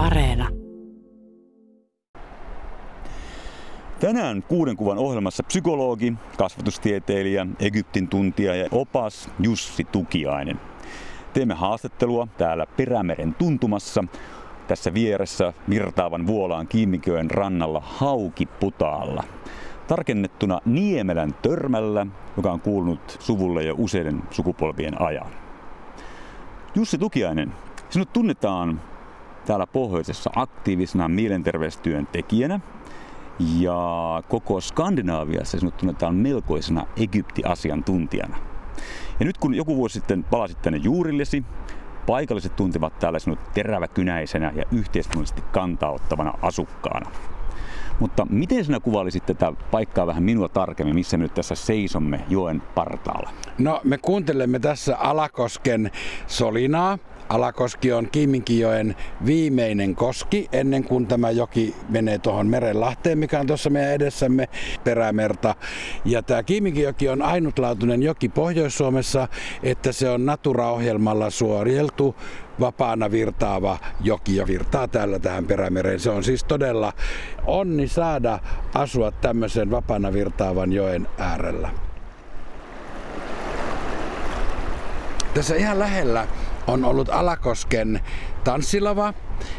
Areena. Tänään kuuden kuvan ohjelmassa psykologi, kasvatustieteilijä, Egyptin tuntija ja opas Jussi Tukiainen. Teemme haastattelua täällä Perämeren tuntumassa. Tässä vieressä virtaavan vuolaan Kiimiköön rannalla Haukiputaalla. Tarkennettuna Niemelän törmällä, joka on kuulunut suvulle jo useiden sukupolvien ajan. Jussi Tukiainen, sinut tunnetaan täällä pohjoisessa aktiivisena mielenterveystyön tekijänä ja koko Skandinaaviassa sinut tunnetaan melkoisena Egypti-asiantuntijana. Ja nyt kun joku vuosi sitten palasit tänne juurillesi, paikalliset tuntevat täällä sinut teräväkynäisenä ja yhteiskunnallisesti kantauttavana asukkaana. Mutta miten sinä kuvailisit tätä paikkaa vähän minua tarkemmin, missä me nyt tässä seisomme joen partaalla? No me kuuntelemme tässä Alakosken solinaa. Alakoski on Kiiminkijoen viimeinen koski ennen kuin tämä joki menee tuohon Merenlahteen, mikä on tuossa meidän edessämme perämerta. Ja tämä Kiiminkijoki on ainutlaatuinen joki Pohjois-Suomessa, että se on Natura-ohjelmalla suorieltu vapaana virtaava joki ja virtaa täällä tähän perämereen. Se on siis todella onni saada asua tämmöisen vapaana virtaavan joen äärellä. Tässä ihan lähellä on ollut Alakosken tanssilava,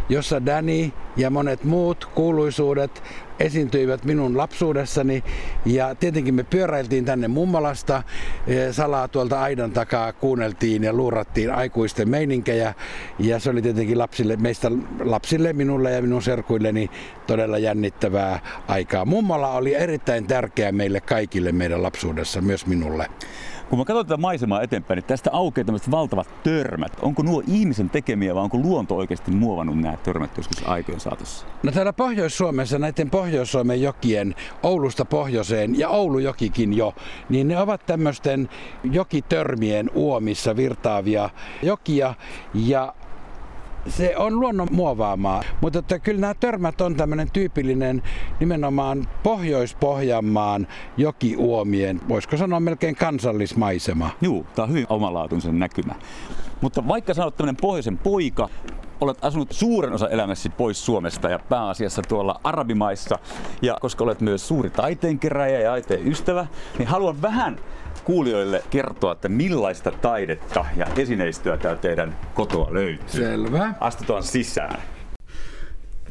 jossa Danny ja monet muut kuuluisuudet esiintyivät minun lapsuudessani. Ja tietenkin me pyöräiltiin tänne Mummalasta, e, salaa tuolta aidan takaa kuunneltiin ja luurattiin aikuisten meininkejä. Ja se oli tietenkin lapsille, meistä lapsille, minulle ja minun serkuilleni todella jännittävää aikaa. Mummala oli erittäin tärkeä meille kaikille meidän lapsuudessa, myös minulle. Kun mä katson tätä maisemaa eteenpäin, niin tästä aukeaa tämmöiset valtavat törmät. Onko nuo ihmisen tekemiä vai onko luonto oikeasti muovannut nämä törmät joskus aikojen saatossa? No täällä Pohjois-Suomessa näiden Pohjois-Suomen jokien Oulusta pohjoiseen ja Oulujokikin jo, niin ne ovat tämmöisten jokitörmien uomissa virtaavia jokia ja se on luonnon muovaamaa, mutta että kyllä nämä törmät on tämmöinen tyypillinen nimenomaan Pohjois-Pohjanmaan jokiuomien, voisiko sanoa melkein kansallismaisema. Joo, tämä on hyvin omalaatuisen näkymä. Mutta vaikka sä olet tämmöinen pohjoisen poika, olet asunut suuren osa elämäsi pois Suomesta ja pääasiassa tuolla arabimaissa. Ja koska olet myös suuri taiteenkeräjä ja taiteen ystävä, niin haluan vähän kuulijoille kertoa, että millaista taidetta ja esineistöä täällä teidän kotoa löytyy. Selvä. Astutaan sisään.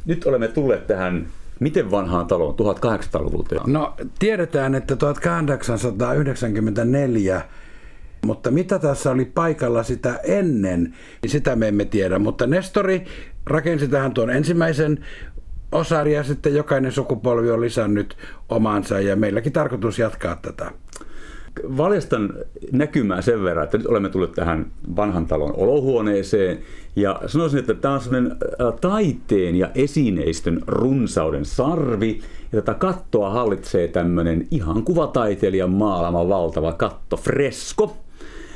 Nyt olemme tulleet tähän Miten vanhaan taloon? 1800-luvulta? No tiedetään, että 1894 mutta mitä tässä oli paikalla sitä ennen, niin sitä me emme tiedä. Mutta Nestori rakensi tähän tuon ensimmäisen osan ja sitten jokainen sukupolvi on lisännyt omansa ja meilläkin tarkoitus jatkaa tätä. Valjastan näkymää sen verran, että nyt olemme tulleet tähän vanhan talon olohuoneeseen ja sanoisin, että tämä on sellainen taiteen ja esineistön runsauden sarvi ja tätä kattoa hallitsee tämmöinen ihan kuvataiteilijan maalama valtava katto fresko.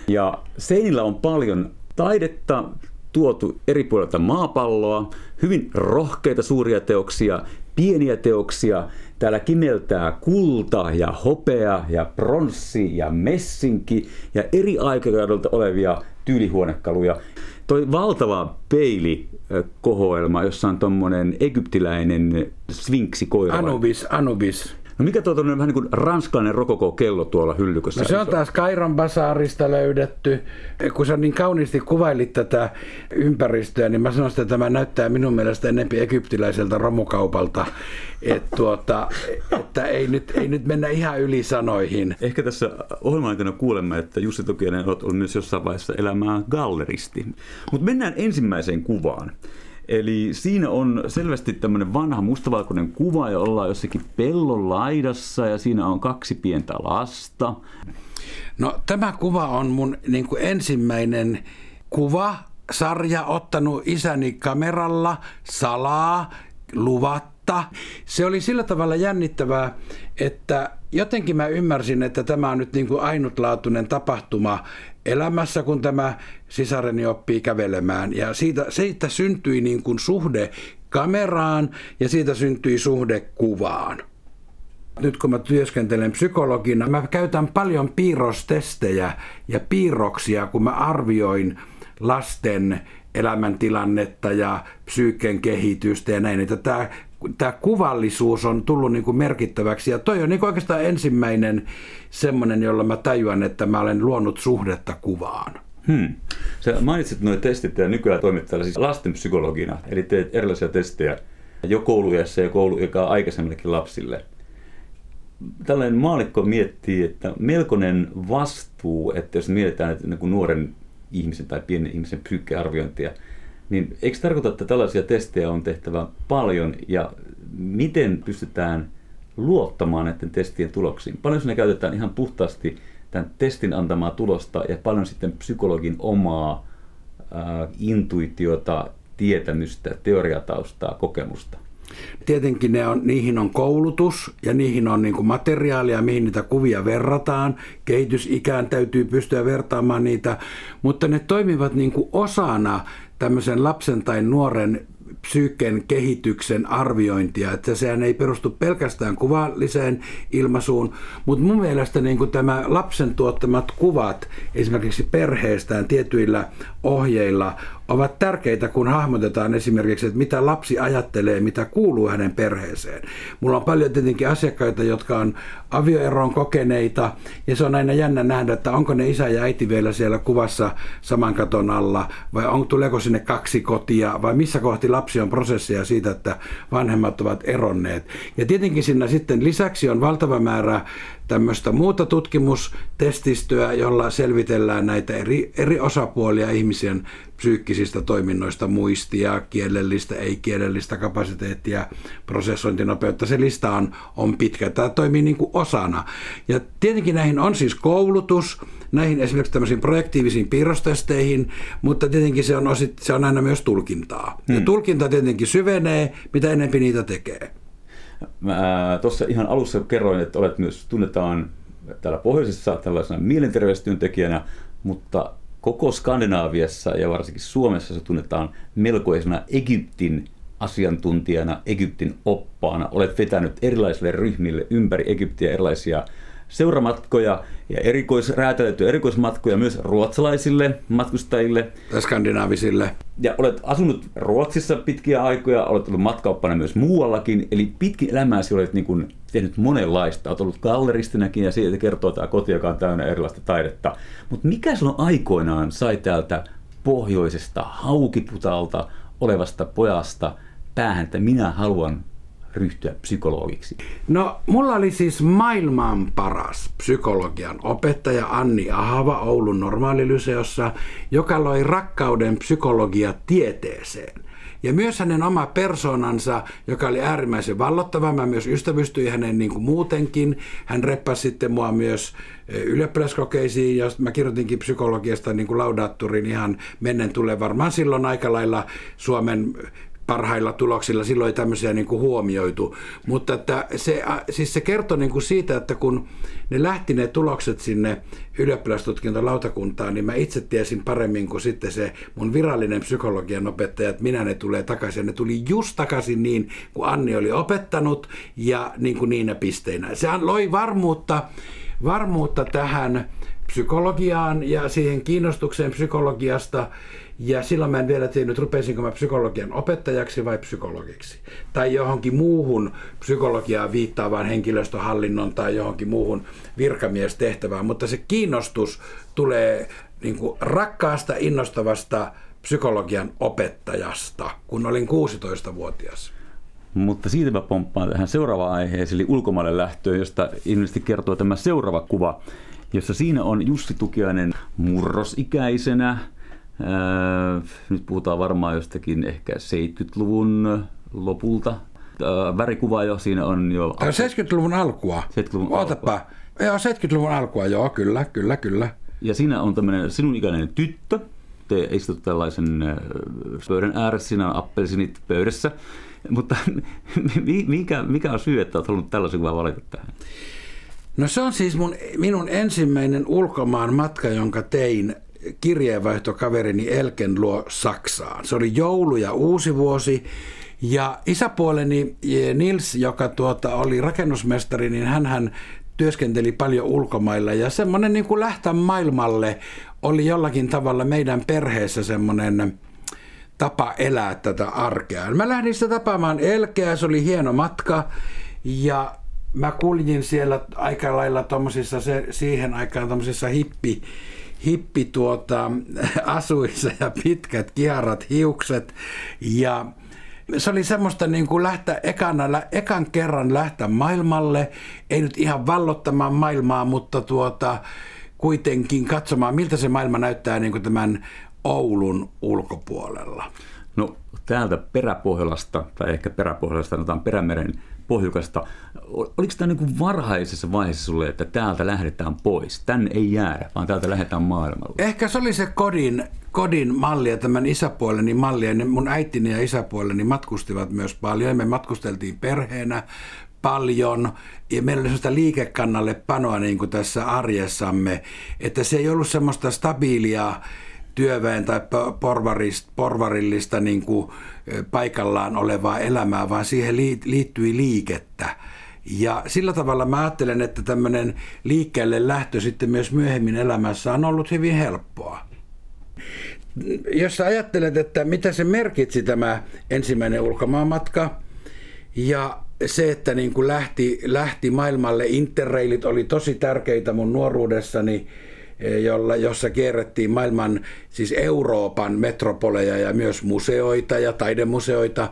Ja seinillä on paljon taidetta tuotu eri puolilta maapalloa, hyvin rohkeita suuria teoksia, pieniä teoksia. Täällä kimeltää kulta ja hopea ja pronssi ja messinki ja eri aikakaudilta olevia tyylihuonekaluja. Toi valtava peili kohoelma, jossa on tuommoinen egyptiläinen sfinksikoira. Anubis, Anubis. No mikä tuo on vähän niin kuin ranskalainen rokoko-kello tuolla hyllykössä? No se on taas Kairon basaarista löydetty. Kun sä niin kauniisti kuvailit tätä ympäristöä, niin mä sanoin, että tämä näyttää minun mielestä enempi egyptiläiseltä romukaupalta. että tuota, että ei nyt, ei nyt mennä ihan yli sanoihin. Ehkä tässä ohjelman aikana kuulemme, että Jussi Tokianen on myös jossain vaiheessa elämää galleristi. Mutta mennään ensimmäiseen kuvaan. Eli siinä on selvästi tämmöinen vanha mustavalkoinen kuva ja ollaan jossakin pellon laidassa ja siinä on kaksi pientä lasta. No tämä kuva on mun niin kuin ensimmäinen kuva, sarja ottanut isäni kameralla salaa, luvatta. Se oli sillä tavalla jännittävää, että jotenkin mä ymmärsin, että tämä on nyt niin kuin ainutlaatuinen tapahtuma elämässä, kun tämä sisareni oppii kävelemään. Ja siitä, siitä syntyi niin kuin suhde kameraan ja siitä syntyi suhde kuvaan. Nyt kun mä työskentelen psykologina, mä käytän paljon piirrostestejä ja piirroksia, kun mä arvioin lasten elämäntilannetta ja psyyken kehitystä ja näin. Että tämä, tämä kuvallisuus on tullut niin kuin merkittäväksi ja toi on niin kuin oikeastaan ensimmäinen semmoinen, jolla mä tajuan, että mä olen luonut suhdetta kuvaan. Hmm. Sä mainitsit nuo testit ja nykyään toimit siis lastenpsykologina, eli teet erilaisia testejä jo koulujassa ja kouluikaa aikaisemmillekin lapsille. Tällainen maalikko miettii, että melkoinen vastuu, että jos mietitään että niin nuoren ihmisen tai pienen ihmisen psyykkearviointia, niin eikö tarkoita, että tällaisia testejä on tehtävä paljon ja miten pystytään luottamaan näiden testien tuloksiin? Paljon ne käytetään ihan puhtaasti tämän testin antamaa tulosta ja paljon sitten psykologin omaa ää, intuitiota, tietämystä, teoriataustaa, kokemusta. Tietenkin ne on, niihin on koulutus ja niihin on niin materiaalia, mihin niitä kuvia verrataan. Kehitysikään täytyy pystyä vertaamaan niitä, mutta ne toimivat niin osana tämmöisen lapsen tai nuoren psyyken kehityksen arviointia, että sehän ei perustu pelkästään kuvalliseen ilmaisuun, mutta mun mielestä niin kuin tämä lapsen tuottamat kuvat esimerkiksi perheestään tietyillä ohjeilla ovat tärkeitä, kun hahmotetaan esimerkiksi, että mitä lapsi ajattelee, mitä kuuluu hänen perheeseen. Mulla on paljon tietenkin asiakkaita, jotka on avioeron kokeneita, ja se on aina jännä nähdä, että onko ne isä ja äiti vielä siellä kuvassa saman katon alla, vai on, tuleeko sinne kaksi kotia, vai missä kohti lapsi on prosessia siitä, että vanhemmat ovat eronneet. Ja tietenkin siinä sitten lisäksi on valtava määrä tämmöistä muuta tutkimustestistöä, jolla selvitellään näitä eri, eri osapuolia ihmisen psyykkisistä toiminnoista, muistia, kielellistä, ei-kielellistä kapasiteettia, prosessointinopeutta. Se lista on, on pitkä. Tämä toimii niin kuin osana. Ja tietenkin näihin on siis koulutus, näihin esimerkiksi tämmöisiin projektiivisiin piirrostesteihin, mutta tietenkin se on, osit, se on aina myös tulkintaa. Hmm. Ja tulkinta tietenkin syvenee, mitä enempi niitä tekee. Mä tuossa ihan alussa kerroin, että olet myös tunnetaan täällä pohjoisessa tällaisena mielenterveystyöntekijänä, mutta koko Skandinaaviassa ja varsinkin Suomessa se tunnetaan melkoisena Egyptin asiantuntijana, Egyptin oppaana. Olet vetänyt erilaisille ryhmille ympäri Egyptiä erilaisia seuramatkoja ja erikois, räätälöityjä erikoismatkoja myös ruotsalaisille matkustajille. Ja skandinaavisille. Ja olet asunut Ruotsissa pitkiä aikoja, olet ollut matkauppana myös muuallakin, eli pitkin elämääsi olet niin kuin tehnyt monenlaista. Olet ollut galleristinakin ja siitä kertoo tämä koti, joka on täynnä erilaista taidetta. Mutta mikä silloin aikoinaan sai täältä pohjoisesta haukiputalta olevasta pojasta päähän, että minä haluan ryhtyä psykologiksi? No, mulla oli siis maailman paras psykologian opettaja Anni Ahava Oulun normaalilyseossa, joka loi rakkauden psykologia tieteeseen. Ja myös hänen oma persoonansa, joka oli äärimmäisen vallottava, mä myös ystävystyin hänen niin kuin muutenkin. Hän reppasi sitten mua myös e, ylioppilaskokeisiin, ja mä kirjoitinkin psykologiasta niin kuin laudaatturin ihan mennen tulee varmaan silloin aika lailla Suomen parhailla tuloksilla silloin ei tämmöisiä niin kuin huomioitu. Mutta että se, siis se kertoi niin kuin siitä, että kun ne lähti ne tulokset sinne ylioppilastutkintolautakuntaan, niin mä itse tiesin paremmin kuin sitten se mun virallinen psykologian opettaja, että minä ne tulee takaisin. Ja ne tuli just takaisin niin, kuin Anni oli opettanut ja niin kuin niinä pisteinä. Se loi varmuutta, varmuutta tähän psykologiaan ja siihen kiinnostukseen psykologiasta ja silloin mä en vielä tiennyt, rupesinko mä psykologian opettajaksi vai psykologiksi. Tai johonkin muuhun psykologiaan viittaavaan henkilöstöhallinnon tai johonkin muuhun virkamiestehtävään. Mutta se kiinnostus tulee niin kuin rakkaasta, innostavasta psykologian opettajasta, kun olin 16-vuotias. Mutta siitä mä pomppaan tähän seuraavaan aiheeseen, eli ulkomaille lähtöön, josta ilmeisesti kertoo tämä seuraava kuva, jossa siinä on Jussi Tukiainen murrosikäisenä, nyt puhutaan varmaan jostakin ehkä 70-luvun lopulta. Värikuva jo siinä on jo... 70-luvun alkua. 70-luvun Ootapa. alkua. Joo, 70-luvun alkua, joo, kyllä, kyllä, kyllä. Ja siinä on tämmöinen sinun ikäinen tyttö. Te istut tällaisen pöydän ääressä, siinä on appelsinit pöydässä. Mutta mikä, mikä on syy, että olet halunnut tällaisen kuvan valita tähän? No se on siis mun, minun ensimmäinen ulkomaan matka, jonka tein kirjeenvaihtokaverini Elken luo Saksaan. Se oli joulu ja uusi vuosi. Ja isäpuoleni Nils, joka tuota, oli rakennusmestari, niin hän työskenteli paljon ulkomailla ja semmoinen niin kuin lähtä maailmalle oli jollakin tavalla meidän perheessä semmoinen tapa elää tätä arkea. Mä lähdin sitä tapaamaan Elkeä, se oli hieno matka ja mä kuljin siellä aika lailla siihen aikaan tommosissa hippi, hippi tuota, asuissa ja pitkät kiharat hiukset ja se oli semmoista niin kuin lähteä ekana, ekan kerran lähteä maailmalle, ei nyt ihan vallottamaan maailmaa, mutta tuota, kuitenkin katsomaan, miltä se maailma näyttää niin kuin tämän Oulun ulkopuolella. No täältä peräpohjolasta, tai ehkä peräpohjolasta sanotaan perämeren pohjukasta. Oliko tämä niin varhaisessa vaiheessa sulle, että täältä lähdetään pois? Tänne ei jäädä, vaan täältä lähdetään maailmalle. Ehkä se oli se kodin, kodin malli ja tämän isäpuoleni malli. Ja mun äitini ja isäpuoleni matkustivat myös paljon. Ja me matkusteltiin perheenä paljon ja meillä oli sellaista liikekannalle panoa niin kuin tässä arjessamme, että se ei ollut semmoista stabiilia työväen tai porvarillista niin kuin paikallaan olevaa elämää, vaan siihen liittyi liikettä. Ja sillä tavalla mä ajattelen, että tämmöinen liikkeelle lähtö sitten myös myöhemmin elämässä on ollut hyvin helppoa. Jos sä ajattelet, että mitä se merkitsi tämä ensimmäinen ulkomaanmatka ja se, että niin kuin lähti, lähti maailmalle, interreilit oli tosi tärkeitä mun nuoruudessani, jolla, jossa kierrettiin maailman, siis Euroopan metropoleja ja myös museoita ja taidemuseoita,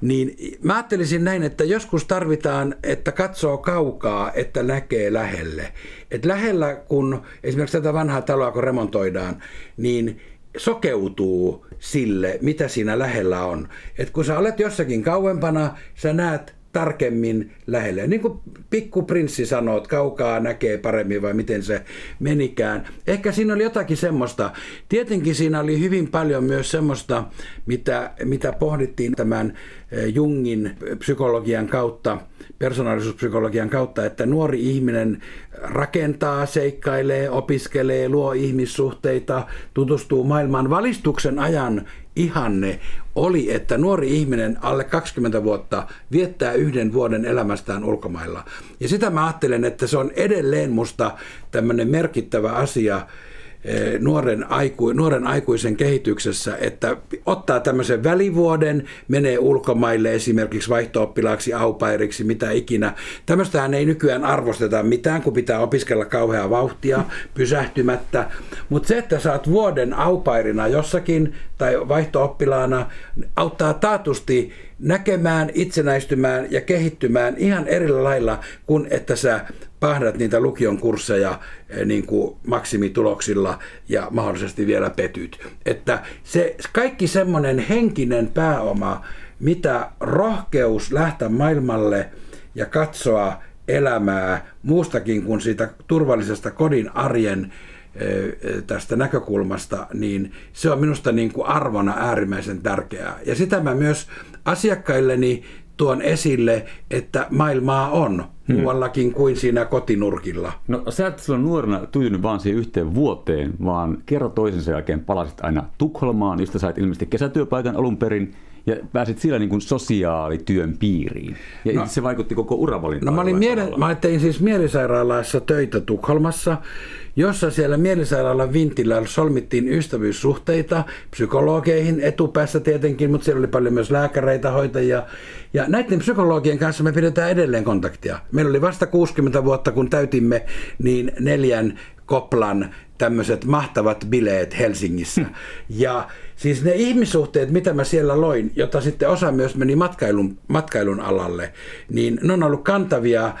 niin mä ajattelisin näin, että joskus tarvitaan, että katsoo kaukaa, että näkee lähelle. Et lähellä, kun esimerkiksi tätä vanhaa taloa kun remontoidaan, niin sokeutuu sille, mitä siinä lähellä on. Et kun sä olet jossakin kauempana, sä näet tarkemmin lähelle. Niin kuin pikkuprinssi sanoo, että kaukaa näkee paremmin vai miten se menikään. Ehkä siinä oli jotakin semmoista. Tietenkin siinä oli hyvin paljon myös semmoista, mitä, mitä pohdittiin tämän eh, Jungin psykologian kautta, persoonallisuuspsykologian kautta, että nuori ihminen rakentaa, seikkailee, opiskelee, luo ihmissuhteita, tutustuu maailman valistuksen ajan ihanne oli, että nuori ihminen alle 20 vuotta viettää yhden vuoden elämästään ulkomailla. Ja sitä mä ajattelen, että se on edelleen musta tämmöinen merkittävä asia, nuoren, aiku, nuoren aikuisen kehityksessä, että ottaa tämmöisen välivuoden, menee ulkomaille esimerkiksi vaihto-oppilaaksi, aupairiksi, mitä ikinä. Tämmöistähän ei nykyään arvosteta mitään, kun pitää opiskella kauheaa vauhtia pysähtymättä. Mutta se, että saat vuoden aupairina jossakin tai vaihto-oppilaana, auttaa taatusti näkemään, itsenäistymään ja kehittymään ihan eri lailla kuin että sä pahdat niitä lukion kursseja eh, niin kuin maksimituloksilla ja mahdollisesti vielä petyt. Että se kaikki semmoinen henkinen pääoma, mitä rohkeus lähteä maailmalle ja katsoa elämää muustakin kuin siitä turvallisesta kodin arjen eh, tästä näkökulmasta, niin se on minusta niin kuin arvona äärimmäisen tärkeää. Ja sitä mä myös asiakkailleni tuon esille, että maailmaa on hmm. muuallakin kuin siinä kotinurkilla. No sä et silloin nuorena tyynyt vaan siihen yhteen vuoteen, vaan kerro toisensa jälkeen palasit aina Tukholmaan, josta sait ilmeisesti kesätyöpaikan alun perin, ja pääsit sillä niin kuin sosiaalityön piiriin. Ja no, se vaikutti koko uravalintaan. No mä, olin miele- mä tein siis mielisairaalassa töitä Tukholmassa, jossa siellä mielisairaalan vintillä solmittiin ystävyyssuhteita psykologeihin etupäässä tietenkin, mutta siellä oli paljon myös lääkäreitä, hoitajia. Ja näiden psykologien kanssa me pidetään edelleen kontaktia. Meillä oli vasta 60 vuotta, kun täytimme niin neljän koplan tämmöiset mahtavat bileet Helsingissä. Ja siis ne ihmissuhteet, mitä mä siellä loin, jota sitten osa myös meni matkailun, matkailun alalle, niin ne on ollut kantavia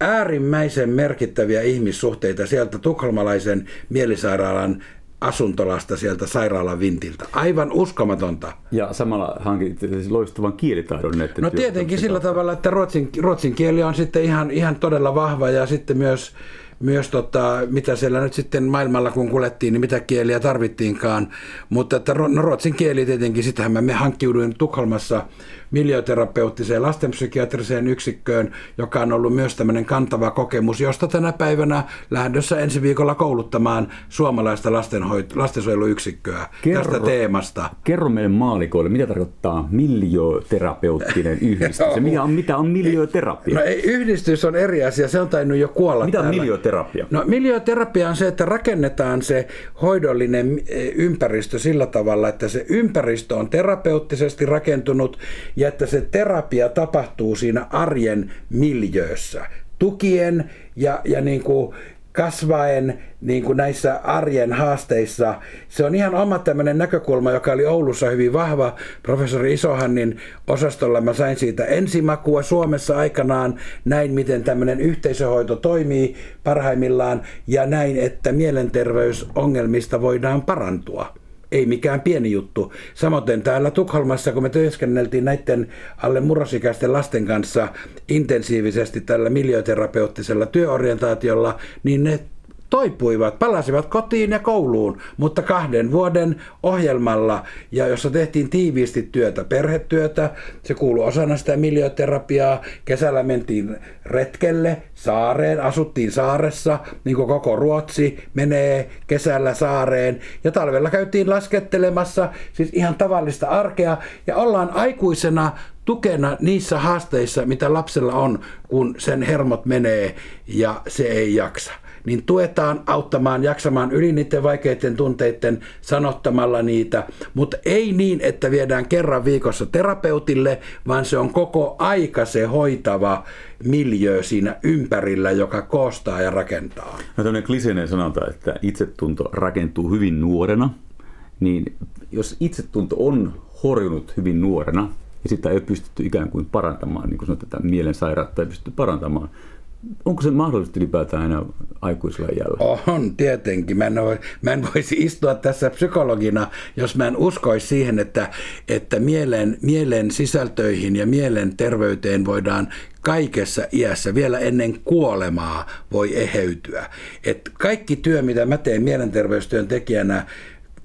äärimmäisen merkittäviä ihmissuhteita sieltä tukholmalaisen mielisairaalan asuntolasta sieltä sairaalan vintiltä. Aivan uskomatonta. Ja samalla hankit loistavan kielitaidon. Että no tietenkin sillä tavalla, että ruotsin, ruotsin kieli on sitten ihan, ihan todella vahva ja sitten myös myös tota, mitä siellä nyt sitten maailmalla kun kuljettiin, niin mitä kieliä tarvittiinkaan. Mutta että no, ruotsin kieli tietenkin, sitähän me hankkiuduin Tukholmassa milioterapeuttiseen lastenpsykiatriseen yksikköön, joka on ollut myös tämmöinen kantava kokemus, josta tänä päivänä lähdössä ensi viikolla kouluttamaan suomalaista lastenhoit- lastensuojeluyksikköä kerro, tästä teemasta. Kerro meille maalikoille, mitä tarkoittaa miljoterapeuttinen yhdistys? mikä on, mitä on miljoterapia? No ei, yhdistys on eri asia, se on tainnut jo kuolla Mitä on miljoterapia? miljöterapia? No miljöterapia on se, että rakennetaan se hoidollinen eh, ympäristö sillä tavalla, että se ympäristö on terapeuttisesti rakentunut ja että se terapia tapahtuu siinä arjen miljöössä tukien ja, ja niin kuin kasvaen niin kuin näissä arjen haasteissa. Se on ihan oma tämmöinen näkökulma, joka oli Oulussa hyvin vahva. Professori Isohannin osastolla mä sain siitä ensimakua Suomessa aikanaan. Näin, miten tämmöinen yhteisöhoito toimii parhaimmillaan ja näin, että mielenterveysongelmista voidaan parantua ei mikään pieni juttu. Samoin täällä Tukholmassa, kun me työskenneltiin näiden alle murrosikäisten lasten kanssa intensiivisesti tällä miljöterapeuttisella työorientaatiolla, niin ne toipuivat, palasivat kotiin ja kouluun, mutta kahden vuoden ohjelmalla, ja jossa tehtiin tiiviisti työtä, perhetyötä, se kuului osana sitä miljöterapiaa, kesällä mentiin retkelle saareen, asuttiin saaressa, niin kuin koko Ruotsi menee kesällä saareen, ja talvella käytiin laskettelemassa, siis ihan tavallista arkea, ja ollaan aikuisena tukena niissä haasteissa, mitä lapsella on, kun sen hermot menee ja se ei jaksa niin tuetaan auttamaan jaksamaan yli niiden vaikeiden tunteiden sanottamalla niitä, mutta ei niin, että viedään kerran viikossa terapeutille, vaan se on koko aika se hoitava miljö siinä ympärillä, joka koostaa ja rakentaa. No tämmöinen kliseinen sanonta, että itsetunto rakentuu hyvin nuorena, niin jos itsetunto on horjunut hyvin nuorena, ja sitä ei ole pystytty ikään kuin parantamaan, niin kuin sanotaan, että mielensairautta ei pystytty parantamaan, Onko se mahdollista ylipäätään enää aikuisella iällä? On, tietenkin. Mä en, voi, mä en voisi istua tässä psykologina, jos mä en uskoisi siihen, että, että mielen, mielen sisältöihin ja mielen terveyteen voidaan kaikessa iässä, vielä ennen kuolemaa, voi eheytyä. Et kaikki työ, mitä mä teen mielenterveystyön tekijänä,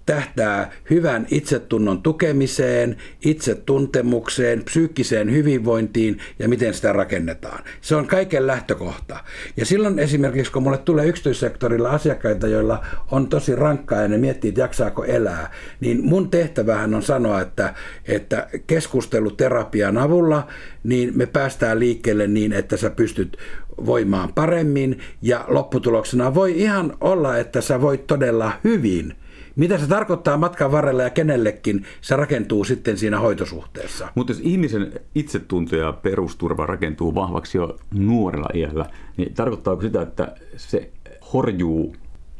tähtää hyvän itsetunnon tukemiseen, itsetuntemukseen, psyykkiseen hyvinvointiin ja miten sitä rakennetaan. Se on kaiken lähtökohta. Ja silloin esimerkiksi, kun mulle tulee yksityissektorilla asiakkaita, joilla on tosi rankkaa ja ne miettii, että jaksaako elää, niin mun tehtävähän on sanoa, että, että keskusteluterapian avulla niin me päästään liikkeelle niin, että sä pystyt voimaan paremmin ja lopputuloksena voi ihan olla, että sä voit todella hyvin – mitä se tarkoittaa matkan varrella ja kenellekin, se rakentuu sitten siinä hoitosuhteessa. Mutta jos ihmisen itsetunto ja perusturva rakentuu vahvaksi jo nuorella iällä, niin tarkoittaako sitä, että se horjuu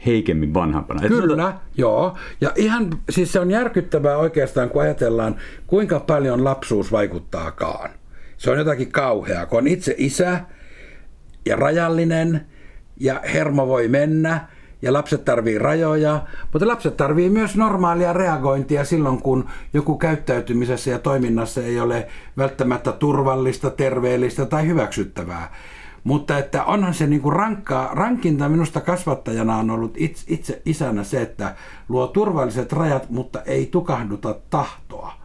heikemmin vanhampana. Kyllä, että... joo. Ja ihan, siis se on järkyttävää oikeastaan, kun ajatellaan, kuinka paljon lapsuus vaikuttaakaan. Se on jotakin kauheaa, kun on itse isä ja rajallinen ja hermo voi mennä ja lapset tarvii rajoja, mutta lapset tarvii myös normaalia reagointia silloin, kun joku käyttäytymisessä ja toiminnassa ei ole välttämättä turvallista, terveellistä tai hyväksyttävää. Mutta että onhan se niinku rankkaa, rankinta minusta kasvattajana on ollut itse, itse isänä se, että luo turvalliset rajat, mutta ei tukahduta tahtoa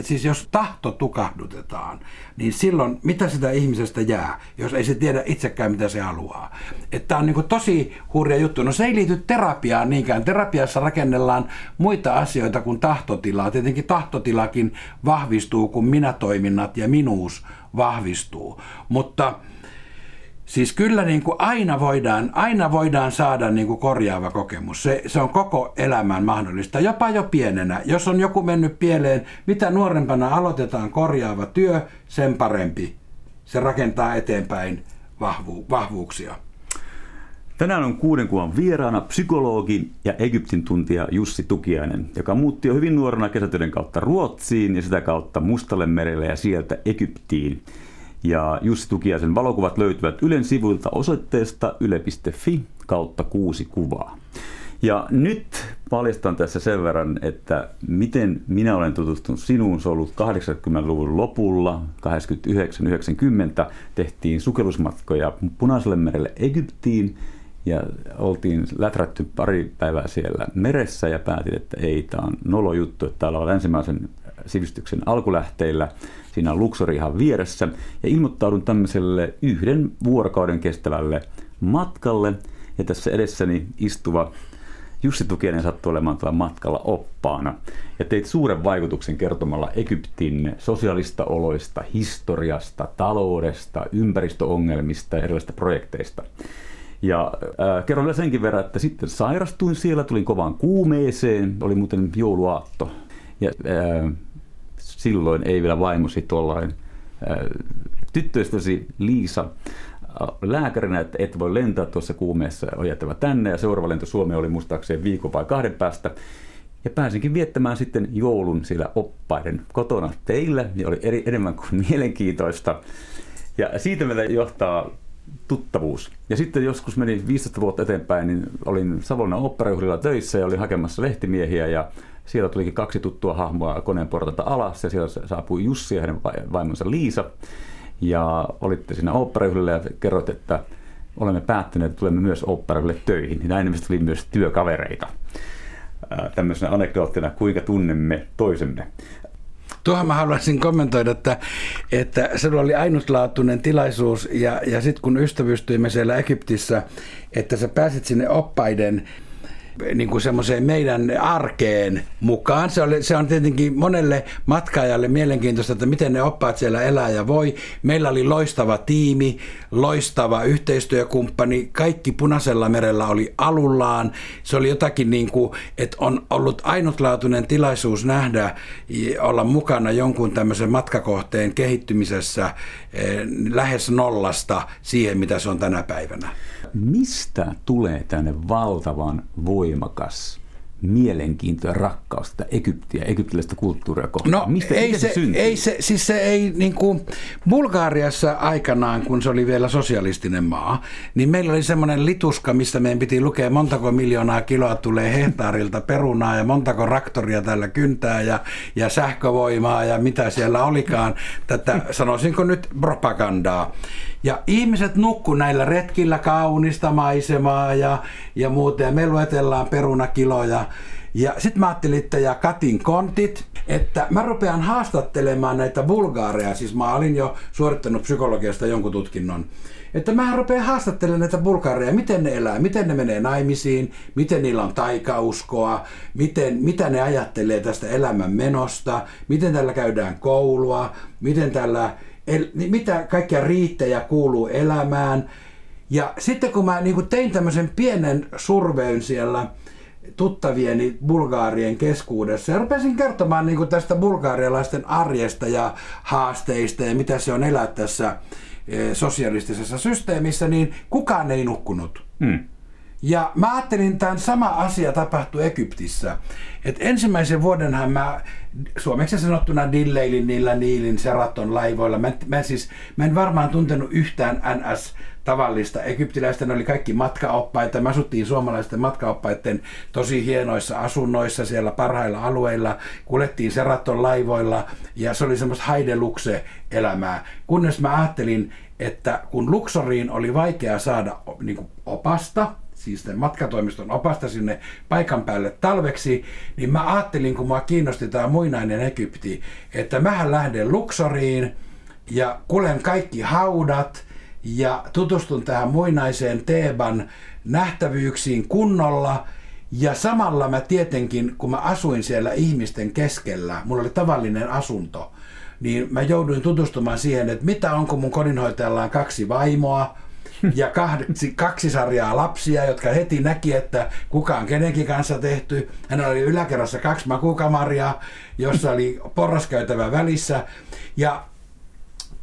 siis jos tahto tukahdutetaan, niin silloin mitä sitä ihmisestä jää, jos ei se tiedä itsekään mitä se haluaa. Että on niin tosi hurja juttu. No se ei liity terapiaan niinkään. Terapiassa rakennellaan muita asioita kuin tahtotilaa. Tietenkin tahtotilakin vahvistuu, kun minä-toiminnat ja minuus vahvistuu. Mutta Siis kyllä niin kuin aina, voidaan, aina voidaan saada niin kuin korjaava kokemus. Se, se on koko elämän mahdollista, jopa jo pienenä. Jos on joku mennyt pieleen, mitä nuorempana aloitetaan korjaava työ, sen parempi. Se rakentaa eteenpäin vahvu, vahvuuksia. Tänään on kuuden kuvan vieraana psykologi ja Egyptin tuntija Jussi Tukiainen, joka muutti jo hyvin nuorena kesätöiden kautta Ruotsiin ja sitä kautta Mustalle merelle ja sieltä Egyptiin. Ja Jussi Tukiaisen valokuvat löytyvät Ylen sivuilta osoitteesta yle.fi kautta kuusi kuvaa. Ja nyt paljastan tässä sen verran, että miten minä olen tutustunut sinuun. Se on ollut 80-luvun lopulla, 89-90 tehtiin sukellusmatkoja Punaiselle merelle Egyptiin ja oltiin läträtty pari päivää siellä meressä ja päätin, että ei, tämä on nolo juttu, että täällä on länsimaisen sivistyksen alkulähteillä. Siinä on Luxori ihan vieressä ja ilmoittaudun tämmöiselle yhden vuorokauden kestävälle matkalle. Ja tässä edessäni istuva Jussi Tukiainen sattui olemaan tällä matkalla oppaana ja teit suuren vaikutuksen kertomalla Egyptin sosiaalista oloista, historiasta, taloudesta, ympäristöongelmista ja erilaisista projekteista. Ja äh, kerron vielä senkin verran, että sitten sairastuin siellä, tulin kovaan kuumeeseen, oli muuten jouluaatto. Ja äh, silloin ei vielä vaimosi tuollainen äh, tyttöystäväsi Liisa äh, lääkärinä, että et voi lentää tuossa kuumeessa, on jättävä tänne. Ja seuraava lento Suomeen oli muistaakseni viikon vai kahden päästä. Ja pääsinkin viettämään sitten joulun siellä oppaiden kotona teillä, ja oli eri, enemmän kuin mielenkiintoista. Ja siitä meillä johtaa tuttavuus. Ja sitten joskus meni 15 vuotta eteenpäin, niin olin Savonlinnan oopperajuhlilla töissä ja olin hakemassa lehtimiehiä ja siellä tulikin kaksi tuttua hahmoa koneen portalta alas ja siellä saapui Jussi ja hänen vaimonsa Liisa. Ja olitte siinä oopperajuhlilla ja kerroit, että olemme päättäneet, että tulemme myös oopperajuhlille töihin. Näin ilmeisesti tuli myös työkavereita. Tämmöisenä anekdoottina, kuinka tunnemme toisemme. Tuohon mä haluaisin kommentoida, että, että se oli ainutlaatuinen tilaisuus ja, ja sitten kun ystävystyimme siellä Egyptissä, että sä pääsit sinne oppaiden niin kuin semmoiseen meidän arkeen mukaan. Se, oli, se on tietenkin monelle matkaajalle mielenkiintoista, että miten ne oppaat siellä elää ja voi. Meillä oli loistava tiimi, loistava yhteistyökumppani. Kaikki Punaisella merellä oli alullaan. Se oli jotakin niin kuin, että on ollut ainutlaatuinen tilaisuus nähdä, olla mukana jonkun tämmöisen matkakohteen kehittymisessä eh, lähes nollasta siihen, mitä se on tänä päivänä mistä tulee tänne valtavan voimakas mielenkiinto ja rakkaus tätä Egyptiä, egyptiläistä kulttuuria kohtaan? No, Mistä, ei se, se ei se, siis se ei niin kuin Bulgaariassa aikanaan, kun se oli vielä sosialistinen maa, niin meillä oli semmoinen lituska, mistä meidän piti lukea montako miljoonaa kiloa tulee hehtaarilta perunaa ja montako raktoria tällä kyntää ja, ja sähkövoimaa ja mitä siellä olikaan. Tätä sanoisinko nyt propagandaa. Ja ihmiset nukku näillä retkillä kaunista maisemaa ja, ja muuta. Ja me luetellaan perunakiloja. Ja sitten mä ajattelin, että ja Katin kontit, että mä rupean haastattelemaan näitä bulgaareja. Siis mä olin jo suorittanut psykologiasta jonkun tutkinnon. Että mä rupean haastattelemaan näitä bulgaareja, miten ne elää, miten ne menee naimisiin, miten niillä on taikauskoa, miten, mitä ne ajattelee tästä elämän menosta, miten tällä käydään koulua, miten tällä el, niin mitä kaikkia riittejä kuuluu elämään. Ja sitten kun mä niin tein tämmöisen pienen surveyn siellä tuttavieni bulgaarien keskuudessa ja rupesin kertomaan niin tästä bulgaarialaisten arjesta ja haasteista ja mitä se on elää tässä e, sosialistisessa systeemissä, niin kukaan ei nukkunut. Hmm. Ja mä ajattelin, että tämän sama asia tapahtui Egyptissä. Et ensimmäisen vuodenhan mä suomeksi sanottuna dilleilin niillä niilin seraton laivoilla. Mä, mä, siis, mä en varmaan tuntenut yhtään NS tavallista egyptiläistä, ne oli kaikki matkaoppaita. Me asuttiin suomalaisten matkaoppaiden tosi hienoissa asunnoissa siellä parhailla alueilla. Kuljettiin Seraton laivoilla ja se oli semmoista haidelukse elämää. Kunnes mä ajattelin, että kun Luxoriin oli vaikea saada niin opasta, siis matkatoimiston opasta sinne paikan päälle talveksi, niin mä ajattelin, kun mä kiinnosti tämä muinainen Egypti, että mähän lähden Luxoriin ja kulen kaikki haudat ja tutustun tähän muinaiseen Teeban nähtävyyksiin kunnolla. Ja samalla mä tietenkin, kun mä asuin siellä ihmisten keskellä, mulla oli tavallinen asunto, niin mä jouduin tutustumaan siihen, että mitä onko mun kodinhoitajalla on kaksi vaimoa, ja kaksi, kaksi sarjaa lapsia, jotka heti näki, että kuka on kenenkin kanssa tehty. Hän oli yläkerrassa kaksi makukamaria, jossa oli porraskäytävä välissä. Ja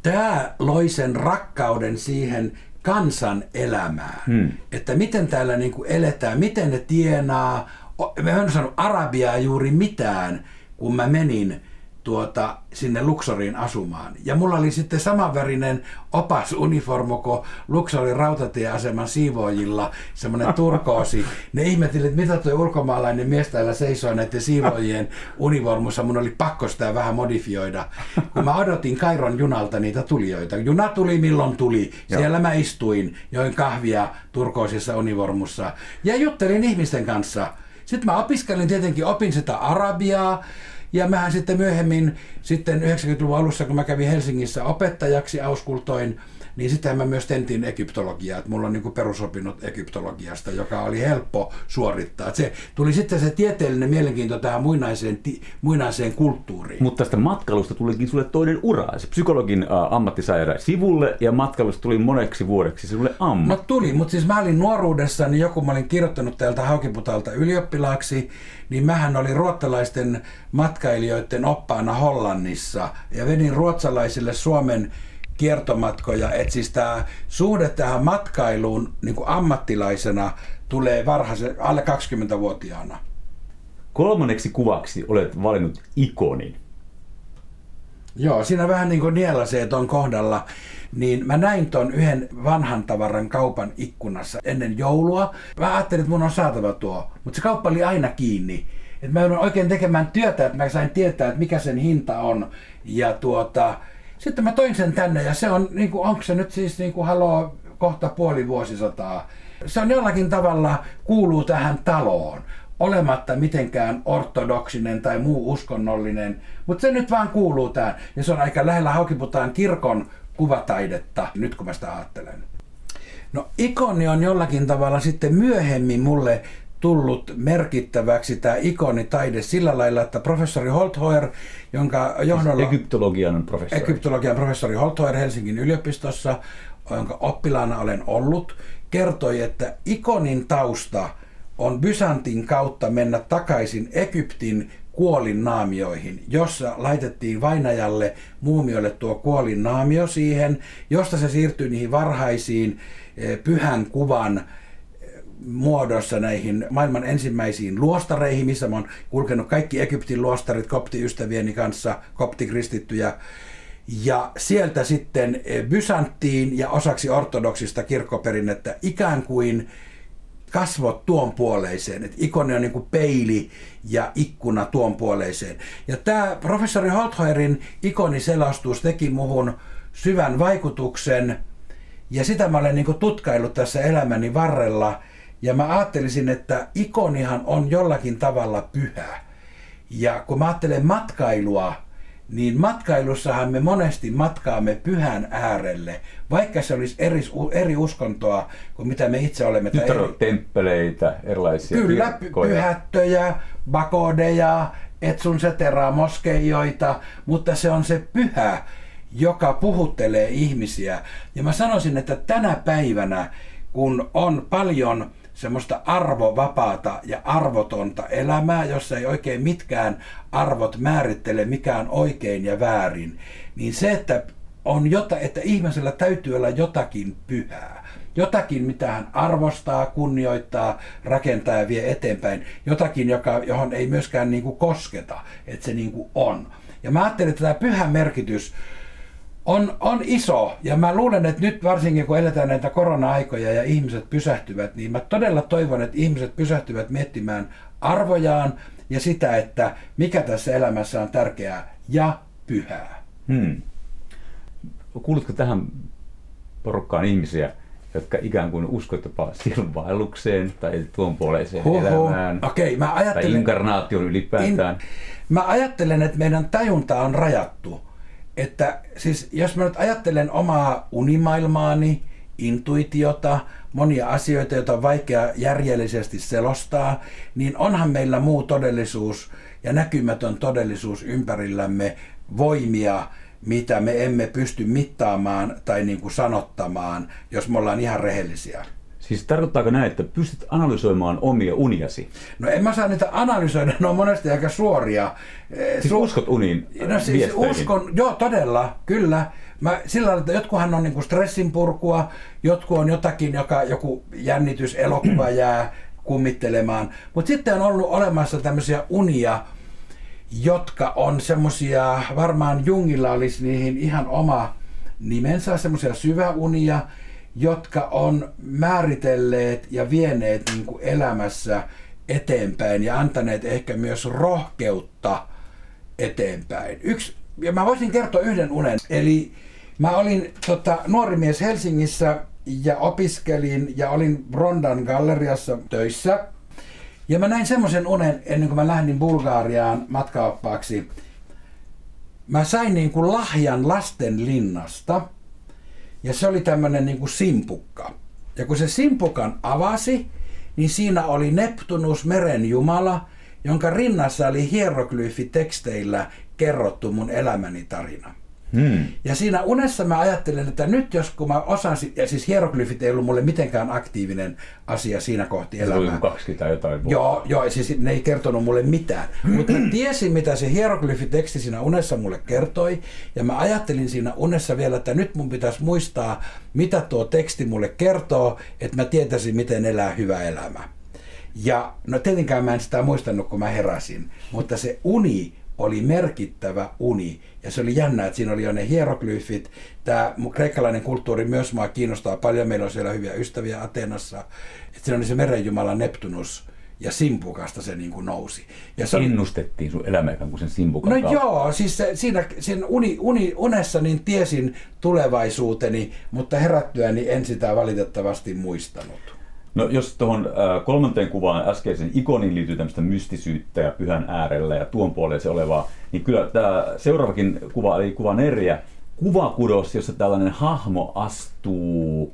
tämä loi sen rakkauden siihen kansan elämään. Hmm. Että miten täällä niin kuin eletään, miten ne tienaa. Mä en sanonut Arabiaa juuri mitään, kun mä menin tuota, sinne Luxoriin asumaan. Ja mulla oli sitten samanvärinen opas uniformo kuin Luxorin rautatieaseman siivoojilla, semmoinen turkoosi. Ne ihmettelivät, että mitä tuo ulkomaalainen mies täällä seisoo näiden siivoojien uniformussa. Mun oli pakko sitä vähän modifioida. Kun mä odotin Kairon junalta niitä tulijoita. Juna tuli milloin tuli. Siellä mä istuin, join kahvia turkoosissa uniformussa ja juttelin ihmisten kanssa. Sitten mä opiskelin tietenkin, opin sitä arabiaa, ja mähän sitten myöhemmin sitten 90-luvun alussa, kun mä kävin Helsingissä opettajaksi, auskultoin niin sitten mä myös tentin egyptologiaa, että mulla on niin perusopinnot egyptologiasta, joka oli helppo suorittaa. Että se tuli sitten se tieteellinen mielenkiinto tähän muinaiseen, muinaiseen kulttuuriin. Mutta tästä matkailusta tulikin sulle toinen ura. Se psykologin äh, ammatti sai sivulle ja matkailusta tuli moneksi vuodeksi sinulle ammatti. No tuli, mutta siis mä olin nuoruudessa, niin joku mä olin kirjoittanut täältä Haukiputalta ylioppilaaksi, niin mähän olin ruotsalaisten matkailijoiden oppaana Hollannissa ja vedin ruotsalaisille Suomen kiertomatkoja. Että siis tämä suhde tähän matkailuun niin kuin ammattilaisena tulee varhaisen, alle 20-vuotiaana. Kolmanneksi kuvaksi olet valinnut ikonin. Joo, siinä vähän niin kuin nielasee tuon kohdalla. Niin mä näin ton yhden vanhan tavaran kaupan ikkunassa ennen joulua. Mä ajattelin, että mun on saatava tuo, mutta se kauppa oli aina kiinni. Et mä joudun oikein tekemään työtä, että mä sain tietää, että mikä sen hinta on. Ja tuota, sitten mä toin sen tänne ja se on, niin kuin, onko se nyt siis niin kuin haloo kohta puoli vuosisataa. Se on jollakin tavalla kuuluu tähän taloon olematta mitenkään ortodoksinen tai muu uskonnollinen, mutta se nyt vaan kuuluu tähän. Ja se on aika lähellä Haukiputaan kirkon kuvataidetta, nyt kun mä sitä ajattelen. No ikoni on jollakin tavalla sitten myöhemmin mulle tullut merkittäväksi tämä ikonitaide sillä lailla, että professori Holthoer, jonka johdolla... Egyptologian professori. Egyptologian professori Holthoer Helsingin yliopistossa, jonka oppilaana olen ollut, kertoi, että ikonin tausta on Byzantin kautta mennä takaisin Egyptin kuolinnaamioihin, jossa laitettiin vainajalle muumiolle tuo kuolinnaamio siihen, josta se siirtyi niihin varhaisiin eh, pyhän kuvan muodossa näihin maailman ensimmäisiin luostareihin, missä mä oon kulkenut kaikki Egyptin luostarit koptiystävieni kanssa, koptikristittyjä. Ja sieltä sitten eh, Bysanttiin ja osaksi ortodoksista kirkkoperinnettä ikään kuin kasvot tuon puoleiseen, että ikoni on niin kuin peili ja ikkuna tuon puoleiseen. Ja tämä professori Holthoerin ikoniselostus teki muhun syvän vaikutuksen, ja sitä mä olen niin tutkaillut tässä elämäni varrella – ja mä ajattelisin, että ikonihan on jollakin tavalla pyhä. Ja kun mä ajattelen matkailua, niin matkailussahan me monesti matkaamme pyhän äärelle, vaikka se olisi eri, eri uskontoa kuin mitä me itse olemme. Nyt eri... temppeleitä, erilaisia Kyllä, kirkkoja. pyhättöjä, bakodeja, etsun setera, moskeijoita, mutta se on se pyhä, joka puhuttelee ihmisiä. Ja mä sanoisin, että tänä päivänä, kun on paljon semmoista arvovapaata ja arvotonta elämää, jossa ei oikein mitkään arvot määrittele mikään oikein ja väärin, niin se, että on jota, että ihmisellä täytyy olla jotakin pyhää, jotakin, mitä hän arvostaa, kunnioittaa, rakentaa ja vie eteenpäin, jotakin, joka, johon ei myöskään niin kuin kosketa, että se niin kuin on. Ja mä ajattelen, että tämä pyhä merkitys on, on iso. Ja mä luulen, että nyt varsinkin kun eletään näitä korona-aikoja ja ihmiset pysähtyvät, niin mä todella toivon, että ihmiset pysähtyvät miettimään arvojaan ja sitä, että mikä tässä elämässä on tärkeää ja pyhää. Hmm. Kuulutko tähän porukkaan ihmisiä, jotka ikään kuin uskovat jopa silvaellukseen tai tuon puoleiseen Oho. elämään okay, mä ajattelen, tai inkarnaation ylipäätään? In, mä ajattelen, että meidän tajunta on rajattu että siis jos mä nyt ajattelen omaa unimaailmaani, intuitiota, monia asioita, joita on vaikea järjellisesti selostaa, niin onhan meillä muu todellisuus ja näkymätön todellisuus ympärillämme voimia, mitä me emme pysty mittaamaan tai niin kuin sanottamaan, jos me ollaan ihan rehellisiä. Siis tarkoittaako näin, että pystyt analysoimaan omia uniasi? No en mä saa niitä analysoida, ne on monesti aika suoria. Siis Su- uskot uniin No siis uskon, joo todella, kyllä. Mä, sillä tavalla, että jotkuhan on niinku stressin purkua, jotkut on jotakin, joka joku jännitys, elokuva jää kummittelemaan. Mutta sitten on ollut olemassa tämmöisiä unia, jotka on semmoisia, varmaan Jungilla olisi niihin ihan oma nimensä, semmoisia syväunia, jotka on määritelleet ja vieneet niin kuin elämässä eteenpäin ja antaneet ehkä myös rohkeutta eteenpäin. Yksi, ja mä voisin kertoa yhden unen. Eli mä olin tota, nuori mies Helsingissä ja opiskelin ja olin Brondan galleriassa töissä. Ja mä näin semmoisen unen ennen kuin mä lähdin Bulgaariaan matkaoppaaksi. mä sain niin kuin lahjan lasten linnasta ja se oli tämmöinen niin kuin simpukka. Ja kun se simpukan avasi, niin siinä oli Neptunus, meren jumala, jonka rinnassa oli hieroglyfiteksteillä kerrottu mun elämäni tarina. Hmm. Ja siinä unessa mä ajattelin, että nyt jos kun mä osasin, ja siis hieroglyfit ei ollut mulle mitenkään aktiivinen asia siinä kohti elämää. Se oli 20 jotain vuotta. Joo, joo, siis ne ei kertonut mulle mitään. Mutta mä tiesin, mitä se hieroglyfiteksti siinä unessa mulle kertoi, ja mä ajattelin siinä unessa vielä, että nyt mun pitäisi muistaa, mitä tuo teksti mulle kertoo, että mä tietäisin, miten elää hyvä elämä. Ja no tietenkään mä en sitä muistanut, kun mä heräsin, mutta se uni oli merkittävä uni. Ja se oli jännä, että siinä oli jo ne hieroglyfit. Tämä kreikkalainen kulttuuri myös mua kiinnostaa paljon. Meillä on siellä hyviä ystäviä Atenassa. Että siinä oli se merenjumala Neptunus ja simpukasta se niin kuin nousi. Ja se Ennustettiin sun elämä kuin sen simpukan No kautta. joo, siis se, siinä sen uni, uni, unessa niin tiesin tulevaisuuteni, mutta herättyäni en sitä valitettavasti muistanut. No jos tuohon kolmanteen kuvaan äskeisen ikonin liittyy tämmöistä mystisyyttä ja pyhän äärellä ja tuon puoleen se olevaa, niin kyllä tämä seuraavakin kuva, eli kuva neljä, kuvakudos, jossa tällainen hahmo astuu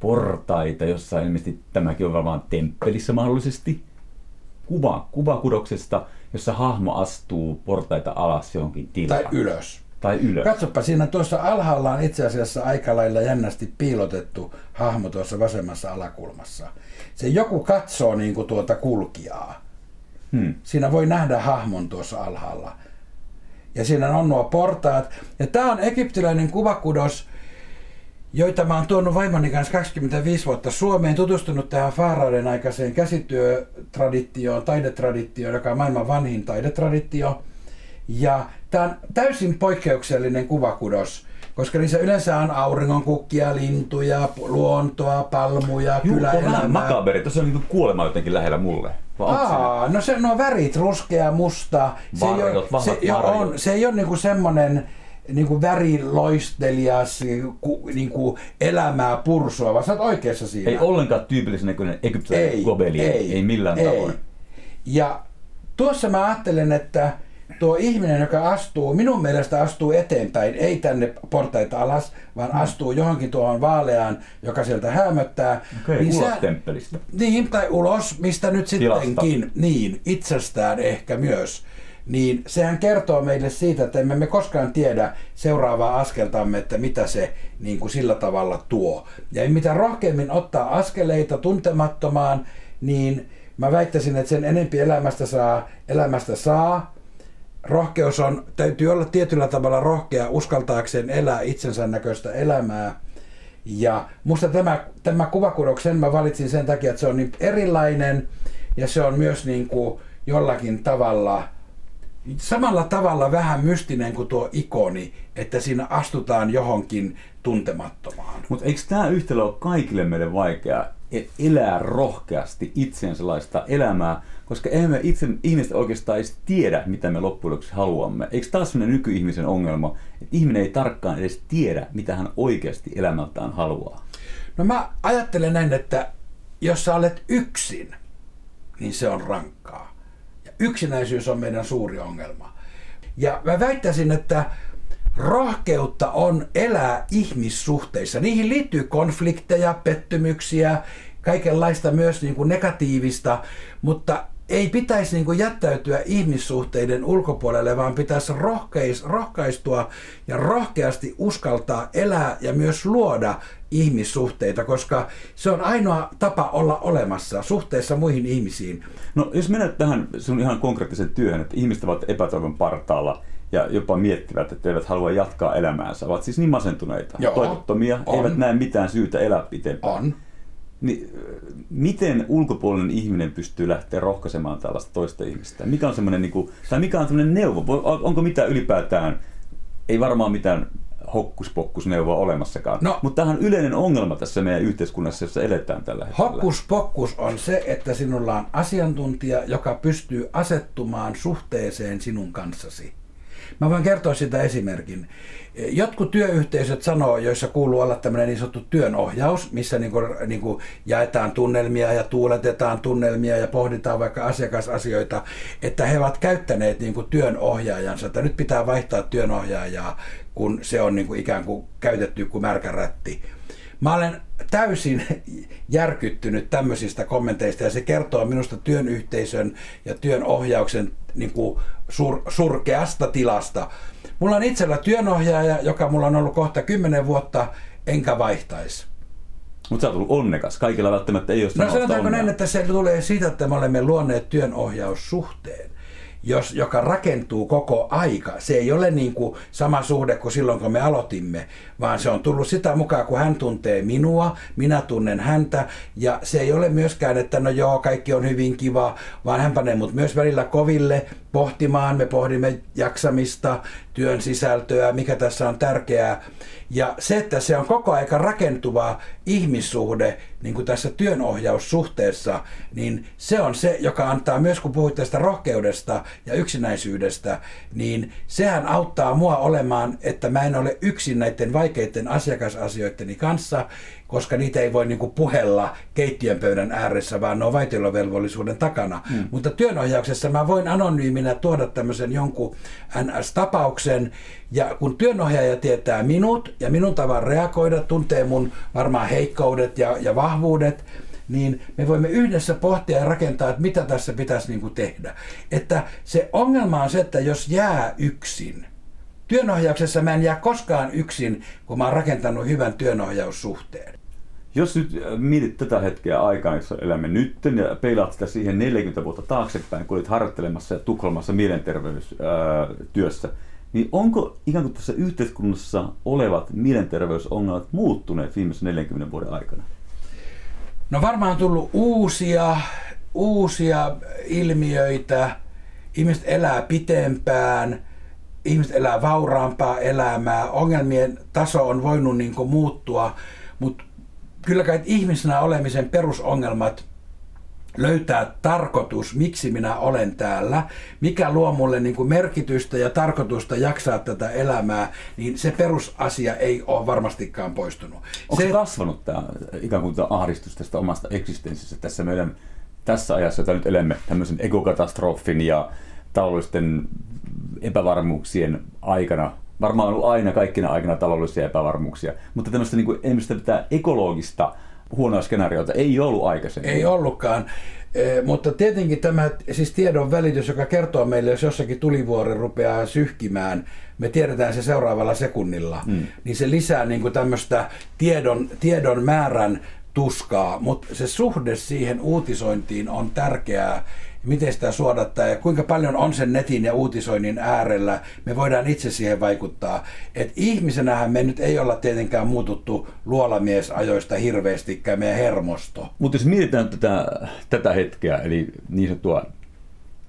portaita, jossa ilmeisesti tämäkin on varmaan temppelissä mahdollisesti, kuva, kuvakudoksesta, jossa hahmo astuu portaita alas johonkin tilaan. Tai ylös. Tai ylös. Katsopa, siinä tuossa alhaalla on itse asiassa aika lailla jännästi piilotettu hahmo tuossa vasemmassa alakulmassa. Se joku katsoo niin kuin tuota kulkijaa. Hmm. Siinä voi nähdä hahmon tuossa alhaalla. Ja siinä on nuo portaat. Ja tämä on egyptiläinen kuvakudos, joita mä oon tuonut vaimoni kanssa 25 vuotta Suomeen, tutustunut tähän Faarauden aikaiseen käsityötraditioon, taidetraditioon, joka on maailman vanhin taidetraditio. Ja tämä on täysin poikkeuksellinen kuvakudos, koska niissä yleensä on auringonkukkia, lintuja, luontoa, palmuja, Juu, kyläelämää. Juu, vähän makaberi. Tuossa on niin kuolema jotenkin lähellä mulle. Aa, no se no värit, ruskea, musta. Se varjot, ei ole, se, jo, on, se ei ole niinku semmoinen niinku väriloistelias ku, niinku elämää pursua, vaan sä oot oikeassa siinä. Ei ollenkaan tyypillisen näköinen egyptiläinen gobeli, ei, ei millään ei. tavoin. Ja tuossa mä ajattelen, että tuo ihminen, joka astuu, minun mielestä astuu eteenpäin, ei tänne portaita alas, vaan mm. astuu johonkin tuohon vaaleaan, joka sieltä hämöttää. Okay, niin ulos sä, temppelistä. Niin, tai ulos, mistä nyt sittenkin, Tilasta. niin, itsestään ehkä myös. Niin sehän kertoo meille siitä, että emme me koskaan tiedä seuraavaa askeltamme, että mitä se niin kuin sillä tavalla tuo. Ja mitä rohkeammin ottaa askeleita tuntemattomaan, niin mä väittäisin, että sen enempi elämästä saa, elämästä saa, rohkeus on, täytyy olla tietyllä tavalla rohkea uskaltaakseen elää itsensä näköistä elämää. Ja musta tämä, tämä kuvakudoksen mä valitsin sen takia, että se on niin erilainen ja se on myös niin kuin jollakin tavalla, samalla tavalla vähän mystinen kuin tuo ikoni, että siinä astutaan johonkin tuntemattomaan. Mutta eikö tämä yhtälö ole kaikille meille vaikea elää rohkeasti itsensä sellaista elämää, koska eihän me itse ihmiset oikeastaan edes tiedä, mitä me loppujen lopuksi haluamme. Eikö taas sellainen nykyihmisen ongelma, että ihminen ei tarkkaan edes tiedä, mitä hän oikeasti elämältään haluaa? No mä ajattelen näin, että jos sä olet yksin, niin se on rankkaa. Ja yksinäisyys on meidän suuri ongelma. Ja mä väittäisin, että rohkeutta on elää ihmissuhteissa. Niihin liittyy konflikteja, pettymyksiä, kaikenlaista myös niin kuin negatiivista, mutta ei pitäisi niin kuin jättäytyä ihmissuhteiden ulkopuolelle, vaan pitäisi rohkeis, rohkaistua ja rohkeasti uskaltaa elää ja myös luoda ihmissuhteita, koska se on ainoa tapa olla olemassa suhteessa muihin ihmisiin. No jos menet tähän sun ihan konkreettisen työhön, että ihmiset ovat epätoivon partaalla ja jopa miettivät, että eivät halua jatkaa elämäänsä, ovat siis niin masentuneita, Joo, toivottomia, on. eivät näe mitään syytä elää pitempään. On niin, miten ulkopuolinen ihminen pystyy lähteä rohkaisemaan tällaista toista ihmistä? Mikä on semmoinen, niin kuin, tai mikä on semmoinen neuvo? Onko mitään ylipäätään, ei varmaan mitään hokkuspokkusneuvoa olemassakaan. No, Mutta tähän on yleinen ongelma tässä meidän yhteiskunnassa, jossa eletään tällä hetkellä. Hokkuspokkus on se, että sinulla on asiantuntija, joka pystyy asettumaan suhteeseen sinun kanssasi. Mä voin kertoa sitä esimerkin. Jotkut työyhteisöt sanoo, joissa kuuluu olla tämmöinen niin sanottu työnohjaus, missä niin kuin, niin kuin jaetaan tunnelmia ja tuuletetaan tunnelmia ja pohditaan vaikka asiakasasioita, että he ovat käyttäneet niin kuin työnohjaajansa, että nyt pitää vaihtaa työnohjaajaa, kun se on niin kuin ikään kuin käytetty kuin märkärätti. Mä olen täysin järkyttynyt tämmöisistä kommenteista ja se kertoo minusta työyhteisön ja työnohjauksen niin kuin sur, surkeasta tilasta. Mulla on itsellä työnohjaaja, joka mulla on ollut kohta kymmenen vuotta, enkä vaihtaisi. Mutta sä oot ollut onnekas. Kaikilla välttämättä ei ole No sanotaanko näin, että se tulee siitä, että me olemme luonneet työnohjaussuhteen jos, joka rakentuu koko aika. Se ei ole niin kuin sama suhde kuin silloin, kun me aloitimme, vaan se on tullut sitä mukaan, kun hän tuntee minua, minä tunnen häntä, ja se ei ole myöskään, että no joo, kaikki on hyvin kiva, vaan hän panee mut myös välillä koville pohtimaan, me pohdimme jaksamista, työn sisältöä, mikä tässä on tärkeää. Ja se, että se on koko aika rakentuva ihmissuhde niin kuin tässä työnohjaussuhteessa, niin se on se, joka antaa myös, kun puhuit tästä rohkeudesta ja yksinäisyydestä, niin sehän auttaa mua olemaan, että mä en ole yksin näiden vaikeiden asiakasasioitteni kanssa, koska niitä ei voi niin kuin puhella keittiön pöydän ääressä, vaan ne on vaitiolovelvollisuuden takana. Hmm. Mutta työnohjauksessa mä voin anonyyminä tuoda tämmöisen jonkun NS-tapauksen, ja kun työnohjaaja tietää minut ja minun tavan reagoida, tuntee mun varmaan heikkoudet ja, ja vahvuudet, niin me voimme yhdessä pohtia ja rakentaa, että mitä tässä pitäisi niin kuin tehdä. Että se ongelma on se, että jos jää yksin, työnohjauksessa mä en jää koskaan yksin, kun mä oon rakentanut hyvän työnohjaussuhteen. Jos nyt äh, mietit tätä hetkeä aikaa, jossa elämme nyt, ja peilaat sitä siihen 40 vuotta taaksepäin, kun olit harjoittelemassa ja Tukholmassa mielenterveystyössä, niin onko ikään kuin tässä yhteiskunnassa olevat mielenterveysongelmat muuttuneet viimeisen 40 vuoden aikana? No varmaan on tullut uusia, uusia ilmiöitä. Ihmiset elää pitempään, ihmiset elää vauraampaa elämää, ongelmien taso on voinut niin muuttua, mutta kyllä kai ihmisenä olemisen perusongelmat löytää tarkoitus, miksi minä olen täällä, mikä luo mulle niin kuin merkitystä ja tarkoitusta jaksaa tätä elämää, niin se perusasia ei ole varmastikaan poistunut. Onko se kasvanut tämä ikään kuin tämä ahdistus tästä omasta eksistenssistä tässä meidän tässä ajassa, jota nyt elämme, tämmöisen ekokatastrofin ja taloudellisten epävarmuuksien aikana, varmaan on ollut aina kaikkina aikana taloudellisia epävarmuuksia, mutta tämmöistä niin kuin, ekologista huonoa skenaariota ei ollut aikaisemmin. Ei ollutkaan. E, mutta tietenkin tämä siis tiedon välitys, joka kertoo meille, jos jossakin tulivuori rupeaa syhkimään, me tiedetään se seuraavalla sekunnilla, hmm. niin se lisää niin kuin tämmöistä tiedon, tiedon määrän tuskaa, mutta se suhde siihen uutisointiin on tärkeää miten sitä suodattaa ja kuinka paljon on sen netin ja uutisoinnin äärellä. Me voidaan itse siihen vaikuttaa. Et ihmisenähän me nyt ei olla tietenkään muututtu luolamiesajoista hirveästikään meidän hermosto. Mutta jos mietitään tätä, tätä hetkeä, eli niin sanottua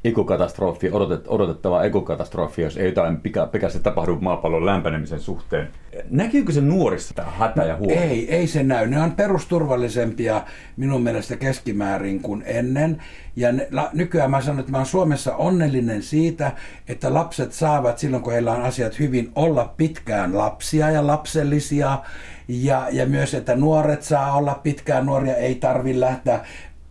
ekokatastrofi, odotet, odotettava ekokatastrofi, jos ei jotain pika, pikaisesti tapahdu maapallon lämpenemisen suhteen. Näkyykö se nuorissa tämä hätä ja huoli? Ei, ei se näy. Ne on perusturvallisempia minun mielestä keskimäärin kuin ennen. Ja ne, la, nykyään mä sanon, että mä olen Suomessa onnellinen siitä, että lapset saavat silloin, kun heillä on asiat hyvin, olla pitkään lapsia ja lapsellisia. Ja, ja myös, että nuoret saa olla pitkään nuoria, ei tarvi lähteä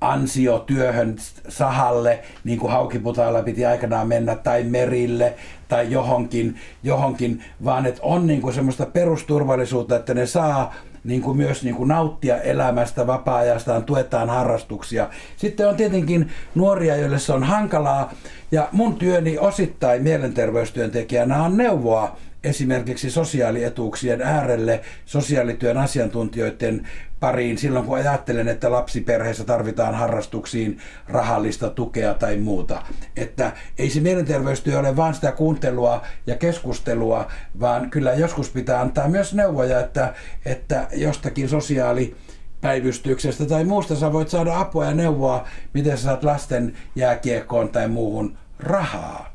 ansiotyöhön sahalle, niin kuin Haukiputaalla piti aikanaan mennä, tai merille, tai johonkin, johonkin vaan että on niin kuin semmoista perusturvallisuutta, että ne saa niin kuin myös niin kuin nauttia elämästä, vapaa-ajastaan, tuetaan harrastuksia. Sitten on tietenkin nuoria, joille se on hankalaa, ja mun työni osittain mielenterveystyöntekijänä on neuvoa esimerkiksi sosiaalietuuksien äärelle sosiaalityön asiantuntijoiden pariin silloin, kun ajattelen, että lapsiperheessä tarvitaan harrastuksiin rahallista tukea tai muuta. Että ei se mielenterveystyö ole vain sitä kuuntelua ja keskustelua, vaan kyllä joskus pitää antaa myös neuvoja, että, että jostakin sosiaali päivystyksestä tai muusta sä voit saada apua ja neuvoa, miten sä saat lasten jääkiekkoon tai muuhun rahaa.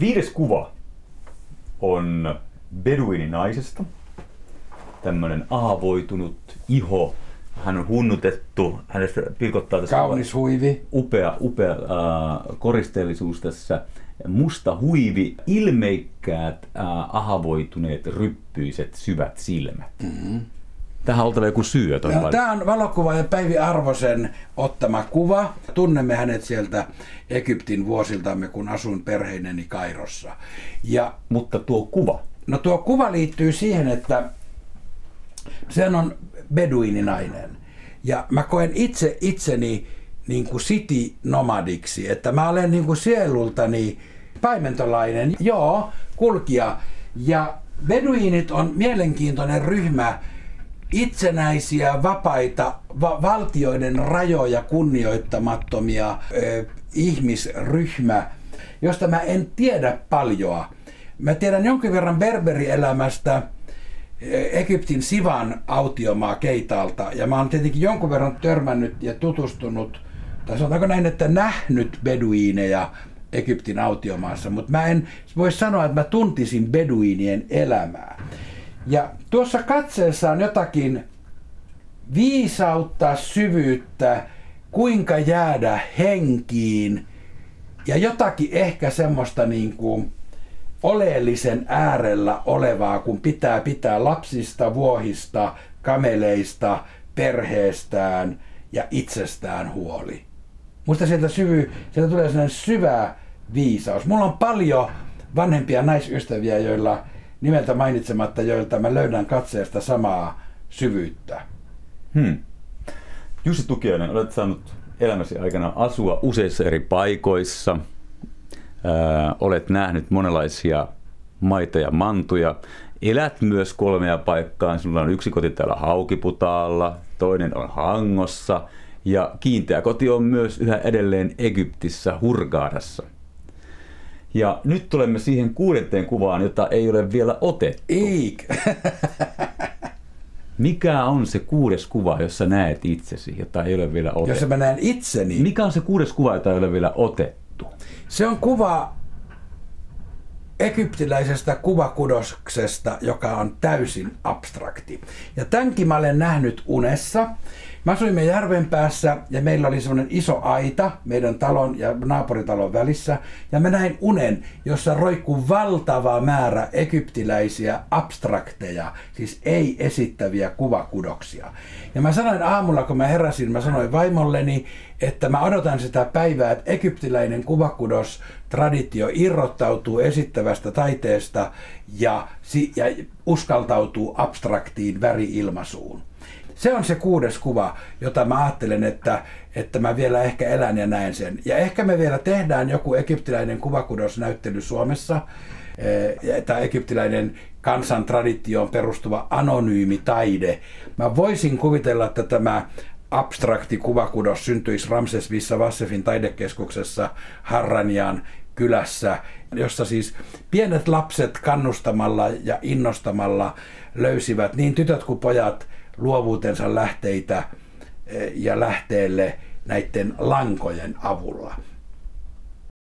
Viides kuva on beduininaisesta. Tämmöinen aavoitunut iho. Hän on hunnutettu, hänestä pilkottaa tässä Kaunis huivi. upea, upea äh, koristeellisuus tässä. musta huivi, ilmeikkäät, äh, ahavoituneet, ryppyiset, syvät silmät. Mm-hmm. Tähän on joku syy. No, tämä on valokuva ja Päivi Arvosen ottama kuva. Tunnemme hänet sieltä Egyptin vuosiltamme, kun asuin perheineni Kairossa. Ja, Mutta tuo kuva? No tuo kuva liittyy siihen, että sehän on beduininainen. Ja mä koen itse itseni niin kuin city-nomadiksi, että mä olen niin kuin sielultani paimentolainen, joo, kulkija. Ja beduinit on mielenkiintoinen ryhmä itsenäisiä, vapaita, va- valtioiden rajoja kunnioittamattomia ö, ihmisryhmä, josta mä en tiedä paljoa. Mä tiedän jonkin verran berberielämästä Egyptin Sivan autiomaa Keitalta, ja mä oon tietenkin jonkun verran törmännyt ja tutustunut, tai sanotaanko näin, että nähnyt beduiineja Egyptin autiomaassa, mutta mä en voi sanoa, että mä tuntisin beduinien elämää. Ja tuossa katseessa on jotakin viisautta, syvyyttä, kuinka jäädä henkiin. Ja jotakin ehkä semmoista niin kuin oleellisen äärellä olevaa, kun pitää pitää lapsista, vuohista, kameleista, perheestään ja itsestään huoli. Musta sieltä, syvy, sieltä tulee sellainen syvä viisaus. Mulla on paljon vanhempia naisystäviä, joilla nimeltä mainitsematta, joilta mä löydän katseesta samaa syvyyttä. Hmm. Jussi Tukiainen, olet saanut elämäsi aikana asua useissa eri paikoissa. Ää, olet nähnyt monenlaisia maita ja mantuja. Elät myös kolmea paikkaa. Sulla on yksi koti täällä Haukiputaalla, toinen on Hangossa ja kiinteä koti on myös yhä edelleen Egyptissä Hurgaadassa. Ja nyt tulemme siihen kuudenteen kuvaan, jota ei ole vielä otettu. Eik. Mikä on se kuudes kuva, jossa näet itsesi, jota ei ole vielä otettu? Jos mä näen itseni. Mikä on se kuudes kuva, jota ei ole vielä otettu? Se on kuva egyptiläisestä kuvakudoksesta, joka on täysin abstrakti. Ja tämänkin mä olen nähnyt unessa. Mä asuimme järven päässä ja meillä oli semmoinen iso aita meidän talon ja naapuritalon välissä. Ja mä näin unen, jossa roikkuu valtava määrä egyptiläisiä abstrakteja, siis ei esittäviä kuvakudoksia. Ja mä sanoin aamulla, kun mä heräsin, mä sanoin vaimolleni, että mä odotan sitä päivää, että egyptiläinen kuvakudos traditio irrottautuu esittävästä taiteesta ja, ja uskaltautuu abstraktiin väriilmaisuun. Se on se kuudes kuva, jota mä ajattelen, että, että mä vielä ehkä elän ja näen sen. Ja ehkä me vielä tehdään joku egyptiläinen kuvakudosnäyttely Suomessa, eh, tai egyptiläinen kansantraditioon perustuva anonyymi taide. Mä voisin kuvitella, että tämä abstrakti kuvakudos syntyisi Ramses Vissa Vassefin taidekeskuksessa Harranian kylässä, jossa siis pienet lapset kannustamalla ja innostamalla löysivät niin tytöt kuin pojat luovuutensa lähteitä eh, ja lähteelle näiden lankojen avulla.